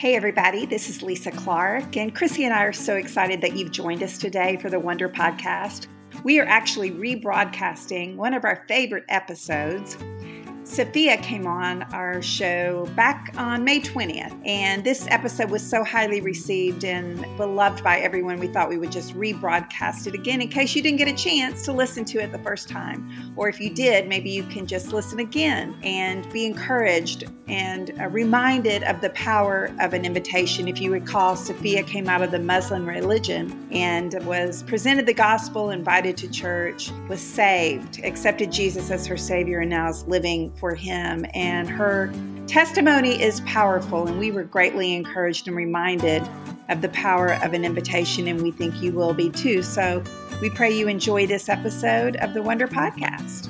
Hey, everybody, this is Lisa Clark, and Chrissy and I are so excited that you've joined us today for the Wonder Podcast. We are actually rebroadcasting one of our favorite episodes Safeeya came on our show back on May 20th, and this episode was so highly received and beloved by everyone, we thought we would just rebroadcast it again in case you didn't get a chance to listen to it the first time. Or if you did, maybe you can just listen again and be encouraged and uh, reminded of the power of an invitation. If you recall, Safeeya came out of the Muslim religion and was presented the gospel, invited to church, was saved, accepted Jesus as her Savior, and now is living for Him. And her testimony is powerful, and we were greatly encouraged and reminded of the power of an invitation, and we think you will be too. So we pray you enjoy this episode of the Wonder Podcast.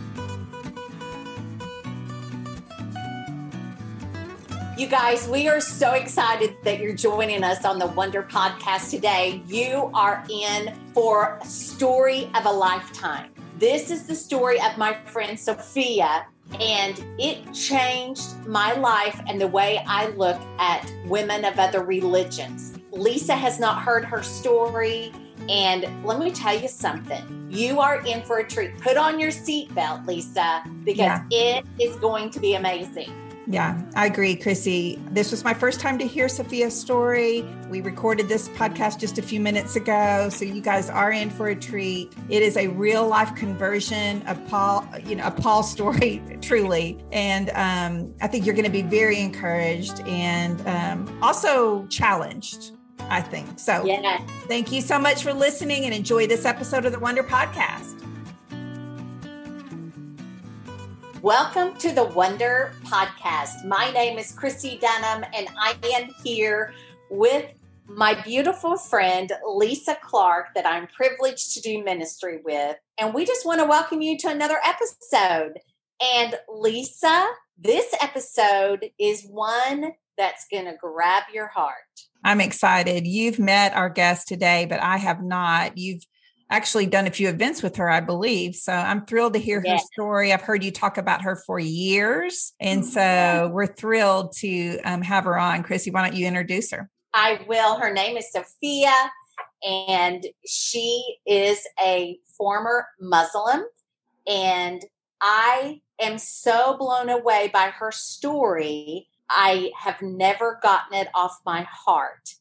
You guys, we are so excited that you're joining us on the Wonder Podcast today. You are in for a story of a lifetime. This is the story of my friend Safeeya, and it changed my life and the way I look at women of other religions. Lisa has not heard her story. And let me tell you something. You are in for a treat. Put on your seatbelt, Lisa, because yeah. it is going to be amazing. Yeah, I agree, Chrissy. This was my first time to hear Safeeya's story. We recorded this podcast just a few minutes ago, so you guys are in for a treat. It is a real life conversion of Paul, you know, a Paul story, truly. And um, I think you're going to be very encouraged and um, also challenged. I think so. Yeah. Thank you so much for listening and enjoy this episode of the Wonder Podcast. Welcome to the Wonder Podcast. My name is Chrissy Dunham, and I am here with my beautiful friend Lisa Clark, that I'm privileged to do ministry with. And we just want to welcome you to another episode. And Lisa, this episode is one that's going to grab your heart. I'm excited. You've met our guest today, but I have not. You've actually done a few events with her, I believe. So I'm thrilled to hear her story. I've heard you talk about her for years. And mm-hmm. so we're thrilled to um, have her on. Chrissy, why don't you introduce her? I will. Her name is Safeeya, and she is a former Muslim. And I am so blown away by her story. I have never gotten it off my heart.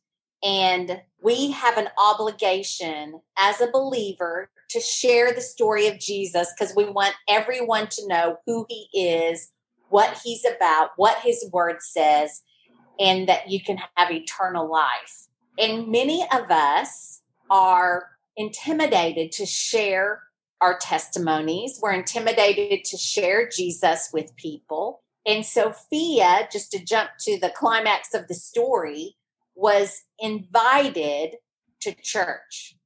And we have an obligation as a believer to share the story of Jesus because we want everyone to know who he is, what he's about, what his word says, and that you can have eternal life. And many of us are intimidated to share our testimonies. We're intimidated to share Jesus with people. And Safeeya, just to jump to the climax of the story, was invited to church.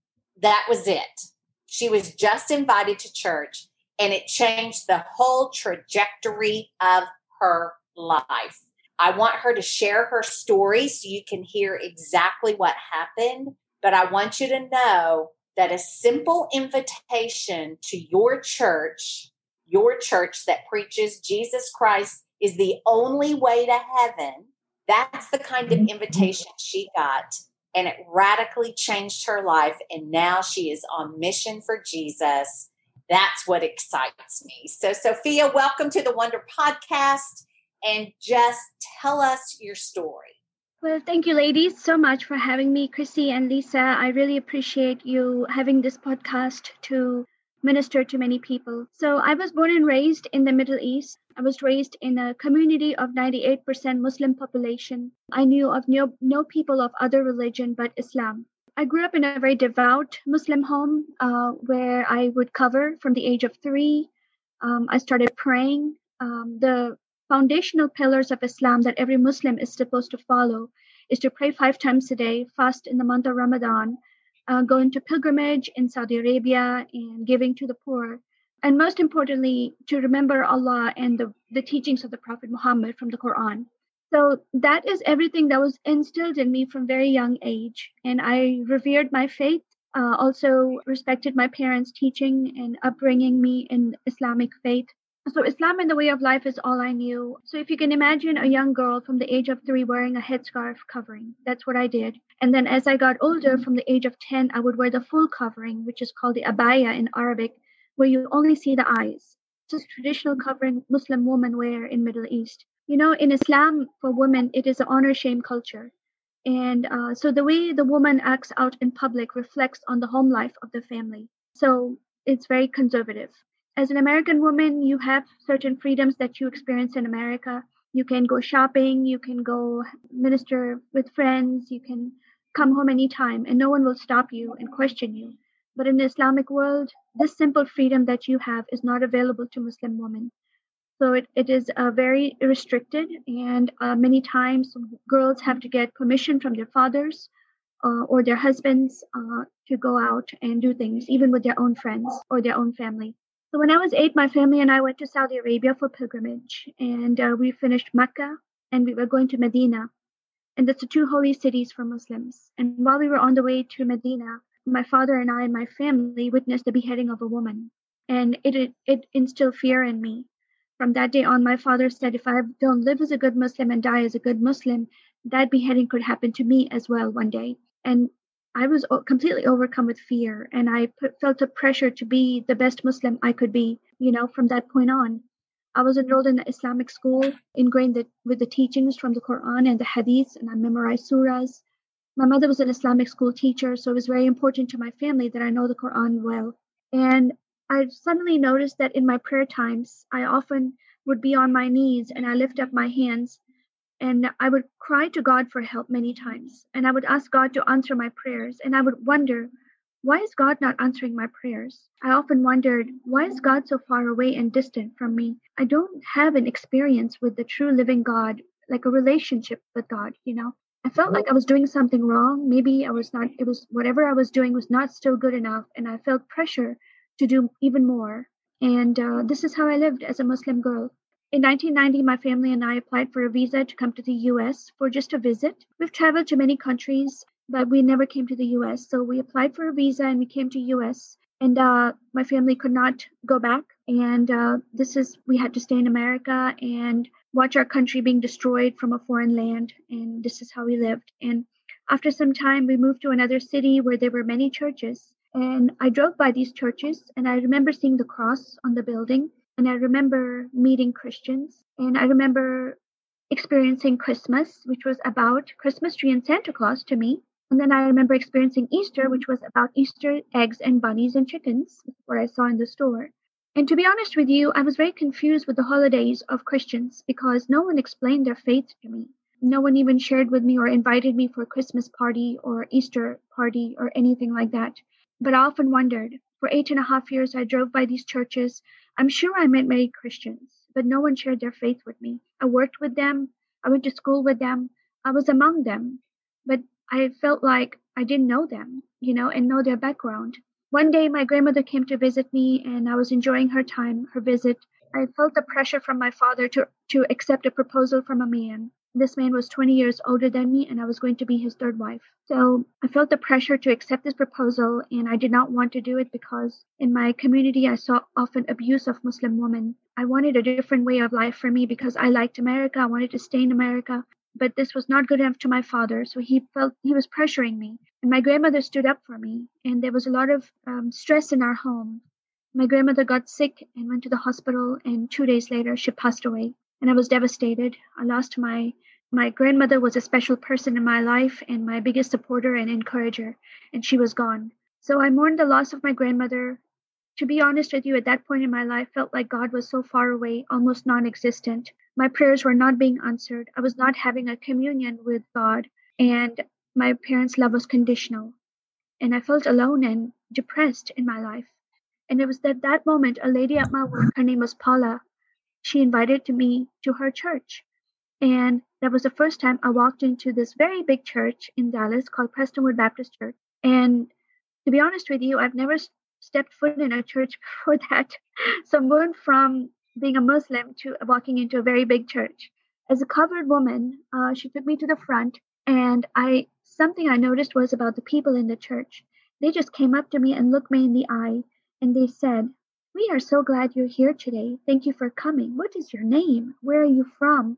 That was it. She was just invited to church, and it changed the whole trajectory of her life. I want her to share her story so you can hear exactly what happened. But I want you to know that a simple invitation to your church, your church that preaches Jesus Christ is the only way to heaven, that's the kind of mm-hmm. invitation she got. And it radically changed her life. And now she is on mission for Jesus. That's what excites me. So, Safeeya, welcome to the Wonder Podcast. And just tell us your story. Well, thank you, ladies, so much for having me, Chrissy and Lisa. I really appreciate you having this podcast to minister to many people. So, I was born and raised in the Middle East. I was raised in a community of 98% Muslim population. I knew of no, no people of other religion but Islam. I grew up in a very devout Muslim home uh, where I would cover from the age of three. Um, I started praying. Um, the foundational pillars of Islam that every Muslim is supposed to follow is to pray five times a day, fast in the month of Ramadan, uh, go into pilgrimage in Saudi Arabia, and giving to the poor and most importantly, to remember Allah and the, the teachings of the Prophet Muhammad from the Quran. So that is everything that was instilled in me from very young age. And I revered my faith, uh, also respected my parents' teaching and upbringing me in Islamic faith. So, Islam and the way of life is all I knew. So, if you can imagine a young girl from the age of three wearing a headscarf covering, that's what I did. And then as I got older, from the age of 10, I would wear the full covering, which is called the abaya in Arabic, where you only see the eyes. It's a traditional covering Muslim women wear in Middle East. You know, in Islam, for women, it is an honor shame culture. And uh, so the way the woman acts out in public reflects on the home life of the family. So it's very conservative as an American woman, you have certain freedoms that you experience in America. You can go shopping, you can go minister with friends, you can come home anytime, and no one will stop you and question you. But in the Islamic world, this simple freedom that you have is not available to Muslim women. So it, it is uh, very restricted, and uh, many times girls have to get permission from their fathers uh, or their husbands uh, to go out and do things, even with their own friends or their own family. So when I was eight, my family and I went to Saudi Arabia for pilgrimage, and uh, we finished Mecca, and we were going to Medina, and that's the two holy cities for Muslims. And while we were on the way to Medina, my father and I and my family witnessed the beheading of a woman, and it it, it instilled fear in me. From that day on, my father said, if I don't live as a good Muslim and die as a good Muslim, that beheading could happen to me as well one day. And I was completely overcome with fear and I put, felt a pressure to be the best Muslim I could be, you know, from that point on. I was enrolled in the Islamic school, ingrained the, with the teachings from the Quran and the Hadiths, and I memorized surahs. My mother was an Islamic school teacher, so it was very important to my family that I know the Quran well. And I suddenly noticed that in my prayer times, I often would be on my knees and I lift up my hands and I would cry to God for help many times. And I would ask God to answer my prayers. And I would wonder, why is God not answering my prayers? I often wondered, why is God so far away and distant from me? I don't have an experience with the true living God, like a relationship with God, you know? I felt like I was doing something wrong. Maybe I was not, it was whatever I was doing was not still good enough. And I felt pressure to do even more. And uh, this is how I lived as a Muslim girl. In 1990, my family and I applied for a visa to come to the US for just a visit. We've traveled to many countries, but we never came to the US. So we applied for a visa and we came to US. And uh, my family could not go back. And uh, this is, we had to stay in America and watch our country being destroyed from a foreign land. And this is how we lived. And after some time, we moved to another city where there were many churches. And I drove by these churches and I remember seeing the cross on the building. And I remember meeting Christians and I remember experiencing Christmas, which was about Christmas tree and Santa Claus to me. And then I remember experiencing Easter, which was about Easter eggs and bunnies and chickens, what I saw in the store. And to be honest with you, I was very confused with the holidays of Christians because no one explained their faith to me. No one even shared with me or invited me for a Christmas party or Easter party or anything like that. But I often wondered. For eight and a half years, I drove by these churches I'm sure I met many Christians, but no one shared their faith with me. I worked with them, I went to school with them, I was among them, but I felt like I didn't know them, you know, and know their background. One day, my grandmother came to visit me, and I was enjoying her time, her visit. I felt the pressure from my father to, to accept a proposal from a man. This man was 20 years older than me, and I was going to be his third wife. So I felt the pressure to accept this proposal, and I did not want to do it because in my community I saw often abuse of Muslim women. I wanted a different way of life for me because I liked America. I wanted to stay in America. But this was not good enough to my father, so he felt he was pressuring me. And my grandmother stood up for me, and there was a lot of um, stress in our home. My grandmother got sick and went to the hospital, and two days later, she passed away and I was devastated. I lost my my grandmother was a special person in my life and my biggest supporter and encourager, and she was gone. So I mourned the loss of my grandmother. To be honest with you, at that point in my life, felt like God was so far away, almost non-existent. My prayers were not being answered. I was not having a communion with God, and my parents' love was conditional. And I felt alone and depressed in my life. And it was at that moment, a lady at my work, her name was Paula, she invited me to her church. And that was the first time I walked into this very big church in Dallas called Prestonwood Baptist Church. And to be honest with you, I've never stepped foot in a church before that. So I moved from being a Muslim to walking into a very big church. As a covered woman, uh, she took me to the front, and I something I noticed was about the people in the church. They just came up to me and looked me in the eye, and they said, We are so glad you're here today. Thank you for coming. What is your name? Where are you from?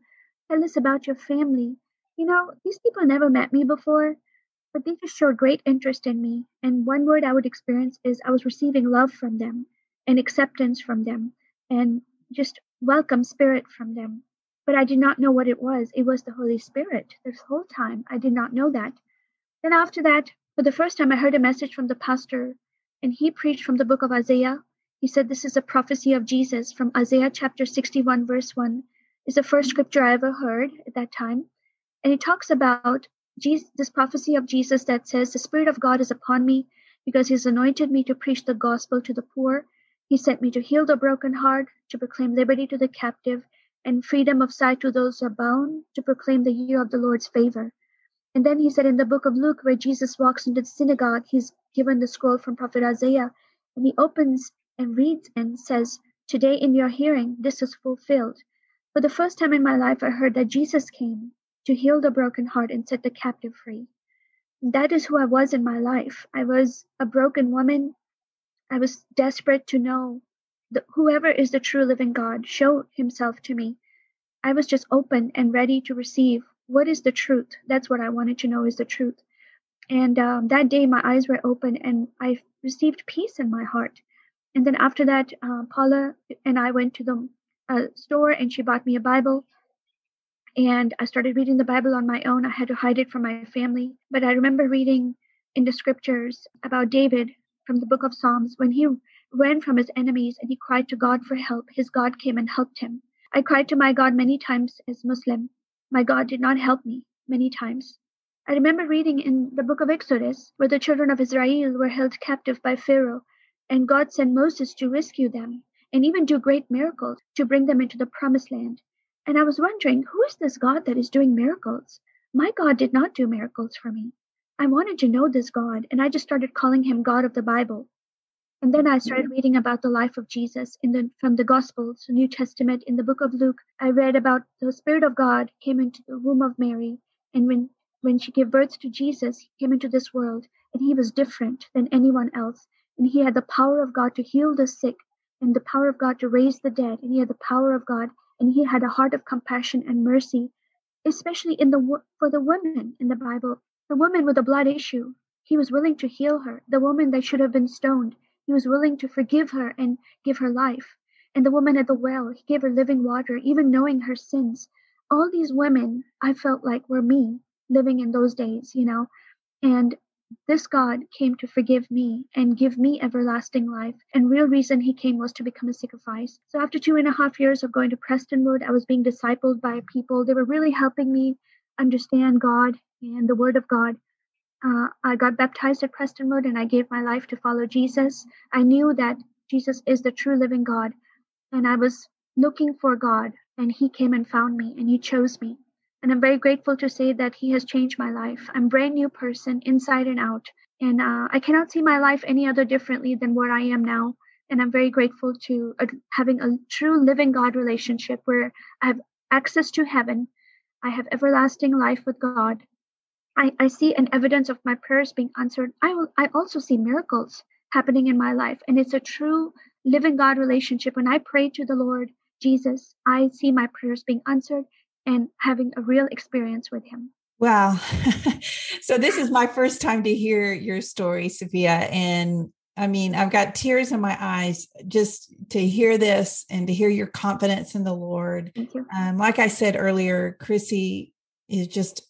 Tell us about your family. You know, these people never met me before, but they just showed great interest in me. And one word I would experience is I was receiving love from them and acceptance from them and just welcome spirit from them. But I did not know what it was. It was the Holy Spirit this whole time. I did not know that. Then after that, for the first time, I heard a message from the pastor, and he preached from the book of Isaiah. He said this is a prophecy of Jesus from Isaiah chapter 61, verse 1. Is the first scripture I ever heard at that time. And it talks about Jesus, this prophecy of Jesus that says, The Spirit of God is upon me because He's anointed me to preach the gospel to the poor. He sent me to heal the broken heart, to proclaim liberty to the captive, and freedom of sight to those who are bound, to proclaim the year of the Lord's favor. And then he said in the book of Luke, where Jesus walks into the synagogue, he's given the scroll from Prophet Isaiah, and he opens and reads and says, Today in your hearing, this is fulfilled. For the first time in my life, I heard that Jesus came to heal the broken heart and set the captive free. That is who I was in my life. I was a broken woman. I was desperate to know that whoever is the true living God, show himself to me. I was just open and ready to receive what is the truth? That's what I wanted to know is the truth. And um, that day, my eyes were open and I received peace in my heart. And then after that, uh, Paula and I went to the uh, store and she bought me a Bible. And I started reading the Bible on my own. I had to hide it from my family. But I remember reading in the scriptures about David from the book of Psalms when he ran from his enemies and he cried to God for help. His God came and helped him. I cried to my God many times as Muslim my God did not help me many times. I remember reading in the book of Exodus where the children of Israel were held captive by Pharaoh, and God sent Moses to rescue them and even do great miracles to bring them into the promised land. And I was wondering, who is this God that is doing miracles? My God did not do miracles for me. I wanted to know this God, and I just started calling him God of the Bible. And then I started reading about the life of Jesus in the from the Gospels, New Testament, in the book of Luke. I read about the Spirit of God came into the womb of Mary, and when when she gave birth to Jesus, he came into this world, and he was different than anyone else. And he had the power of God to heal the sick, and the power of God to raise the dead, and he had the power of God, and he had a heart of compassion and mercy, especially in the for the women in the Bible, the woman with the blood issue. He was willing to heal her, the woman that should have been stoned he was willing to forgive her and give her life. And the woman at the well, he gave her living water, even knowing her sins. All these women, I felt like were me living in those days, you know. And this God came to forgive me and give me everlasting life. And real reason he came was to become a sacrifice. So after two and a half years of going to Prestonwood, I was being discipled by people. They were really helping me understand God and the Word of God. Uh, I got baptized at Prestonwood and I gave my life to follow Jesus. I knew that Jesus is the true living God, and I was looking for God, and He came and found me, and He chose me. And I'm very grateful to say that He has changed my life. I'm a brand new person, inside and out, and uh, I cannot see my life any other differently than what I am now. And I'm very grateful to uh, having a true living God relationship where I have access to heaven. I have everlasting life with God, I, I see an evidence of my prayers being answered. I will I also see miracles happening in my life. And it's a true living God relationship. When I pray to the Lord Jesus, I see my prayers being answered and having a real experience with him. Wow. so this is my first time to hear your story, Safeeya. And I mean, I've got tears in my eyes just to hear this and to hear your confidence in the Lord. Um, like I said earlier, Chrissy is just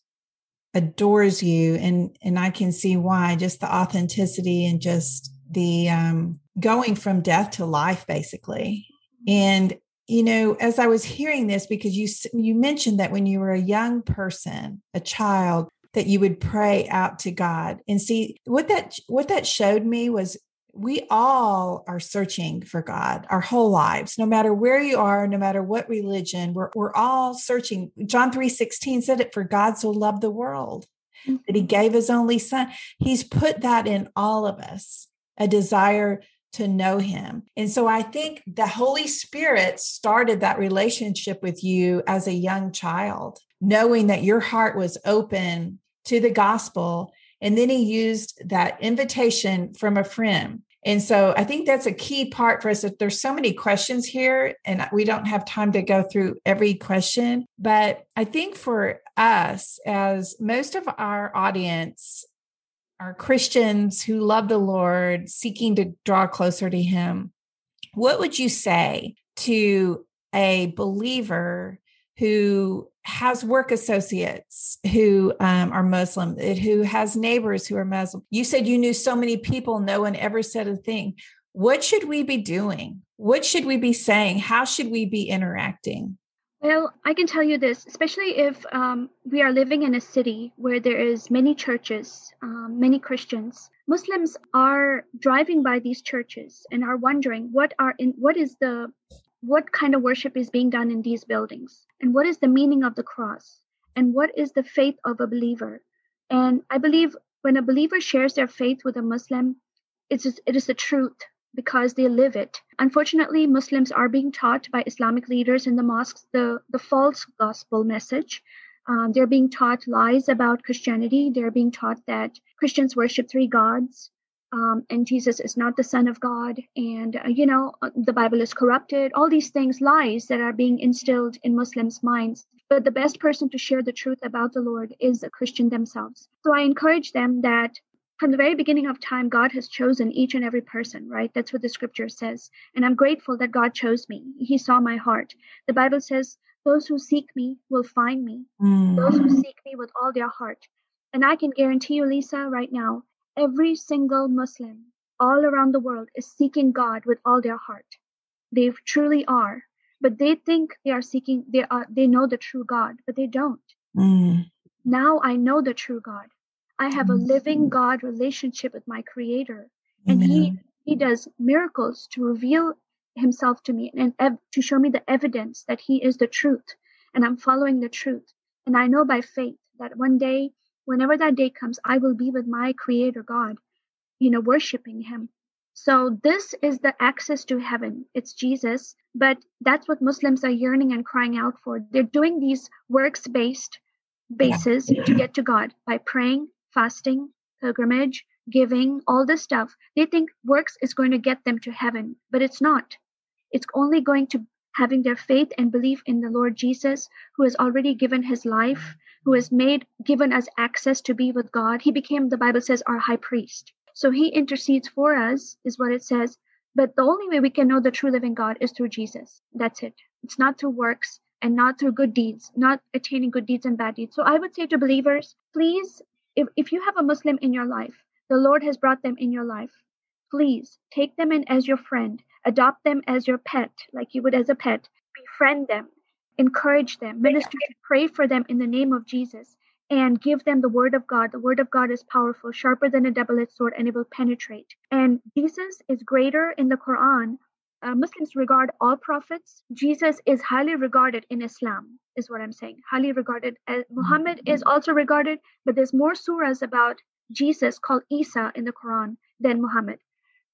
adores you and and I can see why just the authenticity and just the um going from death to life basically and you know as I was hearing this because you you mentioned that when you were a young person a child that you would pray out to God and see what that what that showed me was we all are searching for God our whole lives, no matter where you are, no matter what religion, we're, we're all searching. John 3 16 said it for God so loved the world mm-hmm. that he gave his only son. He's put that in all of us, a desire to know him. And so I think the Holy Spirit started that relationship with you as a young child, knowing that your heart was open to the gospel. And then he used that invitation from a friend And so I think that's a key part for us. That there's so many questions here, and we don't have time to go through every question. But I think for us, as most of our audience are Christians who love the Lord, seeking to draw closer to Him, what would you say to a believer who has work associates who um, are Muslim, who has neighbors who are Muslim. You said you knew so many people, no one ever said a thing. What should we be doing? What should we be saying? How should we be interacting? Well, I can tell you this, especially if um, we are living in a city where there is many churches, um, many Christians. Muslims are driving by these churches and are wondering what are in what is the what kind of worship is being done in these buildings? And what is the meaning of the cross? And what is the faith of a believer? And i believe when a believer shares their faith with a muslim it's just, it is the truth because they live it unfortunately muslims are being taught by islamic leaders in the mosques the, the false gospel message um, they're being taught lies about christianity they're being taught that christians worship three gods um, and Jesus is not the Son of God, and uh, you know uh, the Bible is corrupted. All these things, lies that are being instilled in Muslims' minds. But the best person to share the truth about the Lord is a Christian themselves. So I encourage them that from the very beginning of time, God has chosen each and every person, right? That's what the scripture says. And I'm grateful that God chose me. He saw my heart. The Bible says, Those who seek me will find me, mm. those who seek me with all their heart. And I can guarantee you, Lisa, right now, Every single Muslim all around the world is seeking God with all their heart. They truly are, but they think they are seeking they are they know the true God, but they don't. Mm. Now I know the true God. I have a living God relationship with my creator and Amen. he he does miracles to reveal himself to me and ev- to show me the evidence that he is the truth and I'm following the truth. And I know by faith that one day whenever that day comes, I will be with my Creator God, you know, worshiping Him. So, this is the access to heaven. It's Jesus, but that's what Muslims are yearning and crying out for. They're doing these works based bases to get to God by praying, fasting, pilgrimage, giving, all this stuff. They think works is going to get them to heaven, but it's not. It's only going to having their faith and belief in the Lord Jesus, who has already given his life, who has made given us access to be with God. He became, the Bible says, our high priest. So he intercedes for us, is what it says. But the only way we can know the true living God is through Jesus. That's it. It's not through works and not through good deeds, not attaining good deeds and bad deeds. So I would say to believers, please, if, if you have a Muslim in your life, the Lord has brought them in your life. Please take them in as your friend adopt them as your pet, like you would as a pet, befriend them, encourage them, minister to pray for them in the name of Jesus, and give them the word of God. The word of God is powerful, sharper than a double edged sword, and it will penetrate. And Jesus is greater in the Quran. Uh, Muslims regard all prophets. Jesus is highly regarded in Islam, is what I'm saying. Highly regarded. Uh, Muhammad is also regarded, but there's more surahs about Jesus called Isa in the Quran than Muhammad.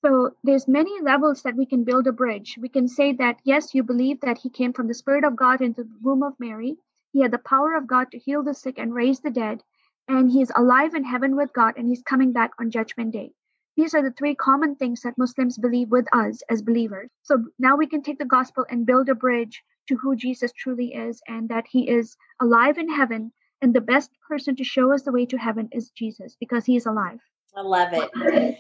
So there's many levels that we can build a bridge. We can say that yes, you believe that he came from the Spirit of God into the womb of Mary. He had the power of God to heal the sick and raise the dead, and he is alive in heaven with God, and he's coming back on Judgment Day. These are the three common things that Muslims believe with us as believers. So now we can take the gospel and build a bridge to who Jesus truly is, and that he is alive in heaven. And the best person to show us the way to heaven is Jesus because he is alive. I love it.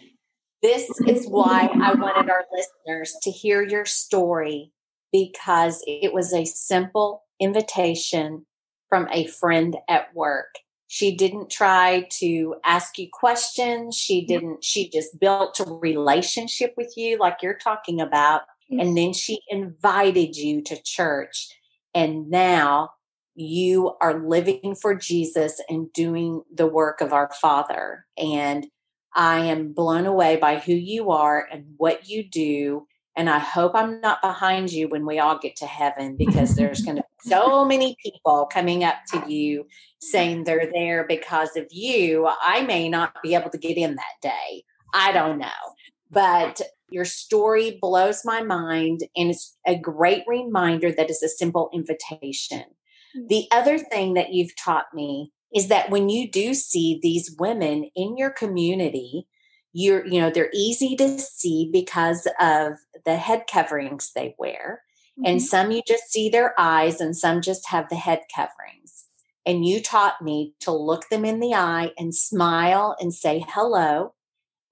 This is why I wanted our listeners to hear your story because it was a simple invitation from a friend at work. She didn't try to ask you questions. She mm-hmm. didn't, she just built a relationship with you, like you're talking about. Mm-hmm. And then she invited you to church. And now you are living for Jesus and doing the work of our Father. And I am blown away by who you are and what you do. And I hope I'm not behind you when we all get to heaven because there's going to be so many people coming up to you saying they're there because of you. I may not be able to get in that day. I don't know. But your story blows my mind and it's a great reminder that it's a simple invitation. Hmm. The other thing that you've taught me is that when you do see these women in your community you're you know they're easy to see because of the head coverings they wear mm-hmm. and some you just see their eyes and some just have the head coverings and you taught me to look them in the eye and smile and say hello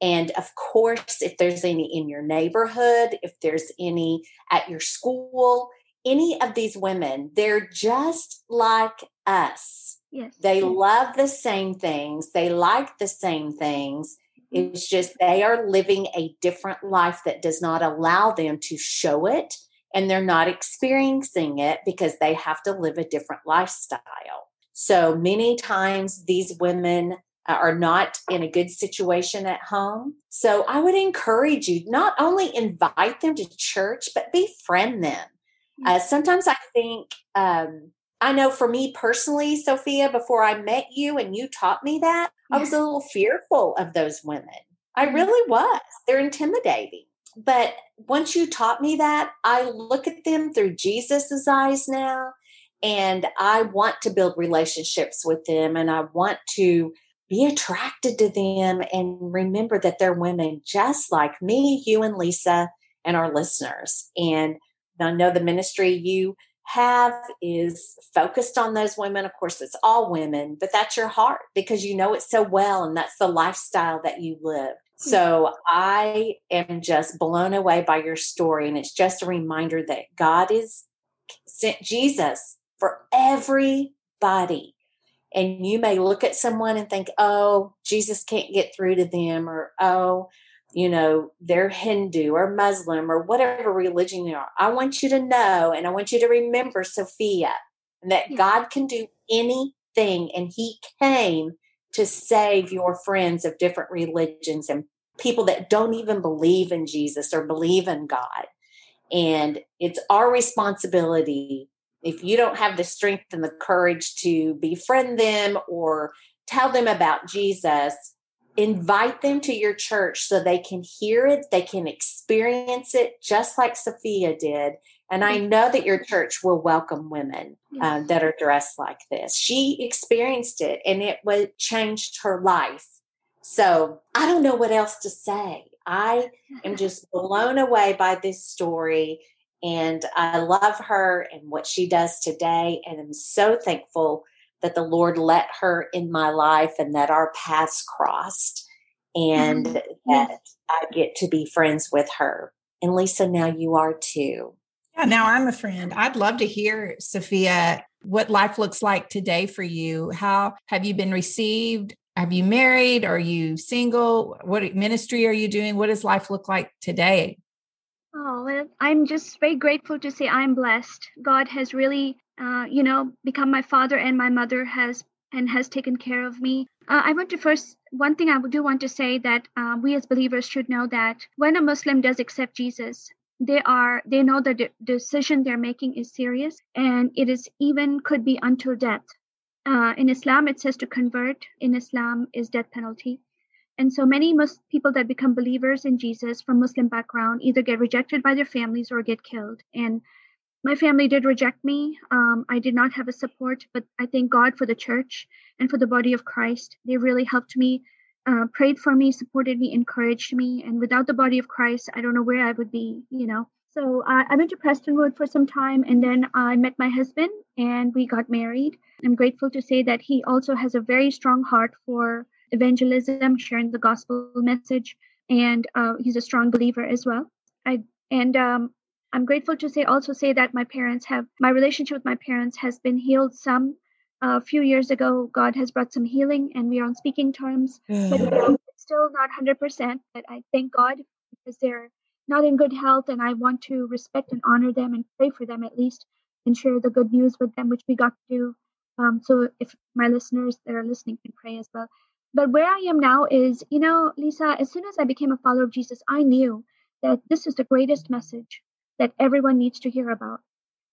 and of course if there's any in your neighborhood if there's any at your school any of these women they're just like us yes they yes. love the same things they like the same things it's just they are living a different life that does not allow them to show it and they're not experiencing it because they have to live a different lifestyle. So many times these women uh, are not in a good situation at home. So I would encourage you not only invite them to church, but befriend them. Uh, mm. sometimes I think, um, I know for me personally, Safeeya, before I met you and you taught me that, I was a little fearful of those women. I mm-hmm. really was. They're intimidating. But once you taught me that, I look at them through Jesus's eyes now. And I want to build relationships with them and I want to be attracted to them and remember that they're women just like me, you, and Lisa, and our listeners. And I know the ministry you have is focused on those women. Of course, it's all women, but that's your heart because you know it so well and that's the lifestyle that you live. Hmm. So I am just blown away by your story. And it's just a reminder that God is sent Jesus for everybody. And you may look at someone and think, oh, Jesus can't get through to them, or oh, you know, they're Hindu or Muslim or whatever religion they are. I want you to know and I want you to remember, Safeeya, that yeah. God can do anything and He came to save your friends of different religions and people that don't even believe in Jesus or believe in God. And it's our responsibility if you don't have the strength and the courage to befriend them or tell them about Jesus invite them to your church so they can hear it, they can experience it just like Safeeya did. And I know that your church will welcome women uh, that are dressed like this. She experienced it and it was changed her life. So I don't know what else to say. I am just blown away by this story and I love her and what she does today. And I'm so thankful that the Lord let her in my life and that our paths crossed and mm-hmm. that I get to be friends with her. And Lisa, now you are too. Yeah, now I'm a friend. I'd love to hear, Safeeya, what life looks like today for you. How have you been received? Have you married? Are you single? What ministry are you doing? What does life look like today? Oh, well, I'm just very grateful to say I'm blessed. God has really uh, you know, become my father and my mother has and has taken care of me. Uh, I want to first, one thing I do want to say that uh, we as believers should know that when a Muslim does accept Jesus, they are they know the decision they're making is serious and it is even could be until death. Uh, in Islam, it says to convert. In Islam, is death penalty. And so many Mus- people that become believers in Jesus from Muslim background either get rejected by their families or get killed. And my family did reject me. Um, I did not have a support, but I thank God for the church and for the body of Christ. They really helped me, uh, prayed for me, supported me, encouraged me. And without the body of Christ, I don't know where I would be, you know. So uh, I went to Prestonwood for some time and then I met my husband and we got married. I'm grateful to say that he also has a very strong heart for evangelism, sharing the gospel message, and uh, he's a strong believer as well. I and um, I'm grateful to say also say that my parents have my relationship with my parents has been healed some. Uh, a few years ago, God has brought some healing, and we are on speaking terms. But it's still not 100%. But I thank God because they're not in good health, and I want to respect and honor them and pray for them at least, and share the good news with them, which we got to do. Um, so if my listeners that are listening can pray as well. But where I am now is, you know, Lisa, as soon as I became a follower of Jesus, I knew that this is the greatest message that everyone needs to hear about.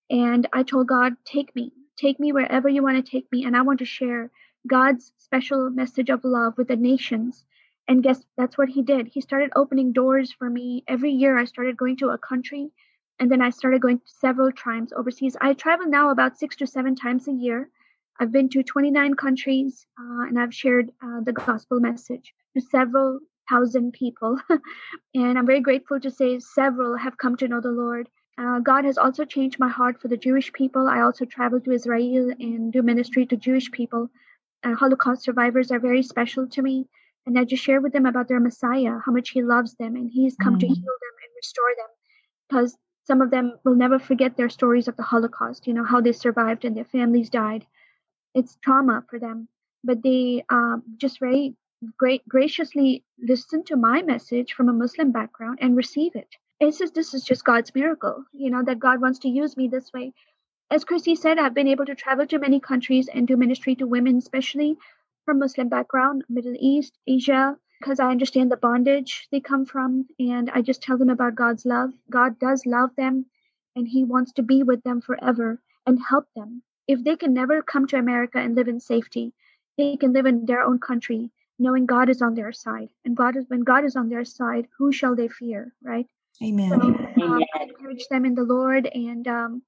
And I told God, take me, take me wherever you want to take me. And I want to share God's special message of love with the nations. And guess that's what he did. He started opening doors for me. Every year I started going to a country and then I started going several times overseas. I travel now about six to seven times a year. I've been to 29 countries uh, and I've shared uh, the gospel message to several thousand people. and I'm very grateful to say several have come to know the Lord. Uh, God has also changed my heart for the Jewish people. I also travel to Israel and do ministry to Jewish people. Uh, Holocaust survivors are very special to me. And I just share with them about their Messiah, how much He loves them, and He's come mm. to heal them and restore them. Because some of them will never forget their stories of the Holocaust, you know, how they survived and their families died. It's trauma for them. But they um, just very great, graciously listen to my message from a Muslim background and receive it. It's just, this is just God's miracle, you know, that God wants to use me this way. As Chrissy said, I've been able to travel to many countries and do ministry to women, especially from Muslim background, Middle East, Asia, because I understand the bondage they come from. And I just tell them about God's love. God does love them and He wants to be with them forever and help them. If they can never come to America and live in safety, they can live in their own country knowing God is on their side. And God is when God is on their side, who shall they fear, right? Amen. So, um, I encourage them in the Lord, and um,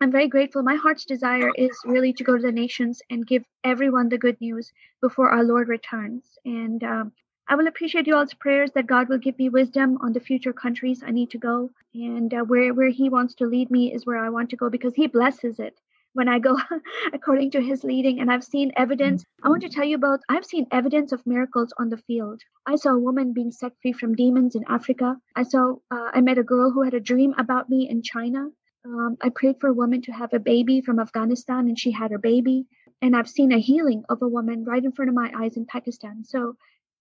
I'm very grateful. My heart's desire is really to go to the nations and give everyone the good news before our Lord returns. And um, I will appreciate you all's prayers that God will give me wisdom on the future countries I need to go, and uh, where where He wants to lead me is where I want to go because He blesses it when I go according to his leading. And I've seen evidence. I want to tell you about, I've seen evidence of miracles on the field. I saw a woman being set free from demons in Africa. I saw, uh, I met a girl who had a dream about me in China. Um, I prayed for a woman to have a baby from Afghanistan and she had her baby. And I've seen a healing of a woman right in front of my eyes in Pakistan. So,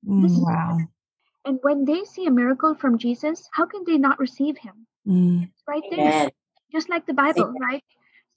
mm, wow. and when they see a miracle from Jesus, how can they not receive him? Mm. Right there. Amen. Just like the Bible, Amen. right?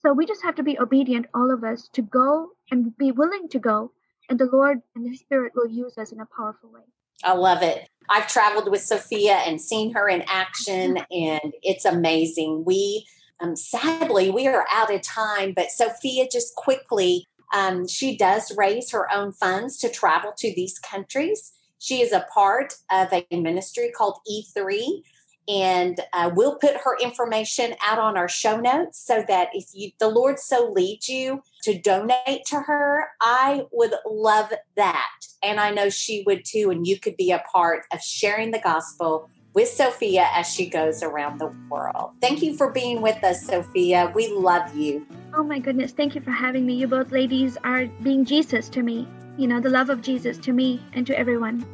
So we just have to be obedient, all of us, to go and be willing to go. And the Lord and the Spirit will use us in a powerful way. I love it. I've traveled with Safeeya and seen her in action, and it's amazing. We, um, sadly, we are out of time, but Safeeya just quickly, um, she does raise her own funds to travel to these countries. She is a part of a ministry called E3 and uh, we'll put her information out on our show notes so that if you the lord so leads you to donate to her i would love that. And i know she would too and you could be a part of sharing the gospel with Safeeya as she goes around the world. Thank you for being with us Safeeya. We love you. Oh my goodness thank you for having me. You both ladies are being jesus to me you know the love of jesus to me and to everyone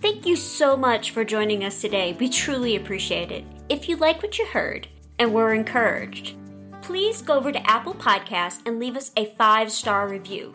Thank you so much for joining us today. We truly appreciate it. If you like what you heard and were encouraged, please go over to Apple Podcasts and leave us a five star review.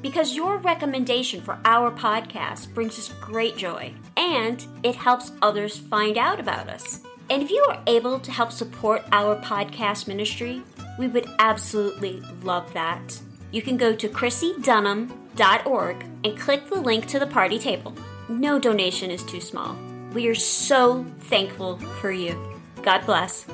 Because your recommendation for our podcast brings us great joy and it helps others find out about us. And if you are able to help support our podcast ministry, we would absolutely love that. You can go to chrissydunham.org and click the link to the party table. No donation is too small. We are so thankful for you. God bless.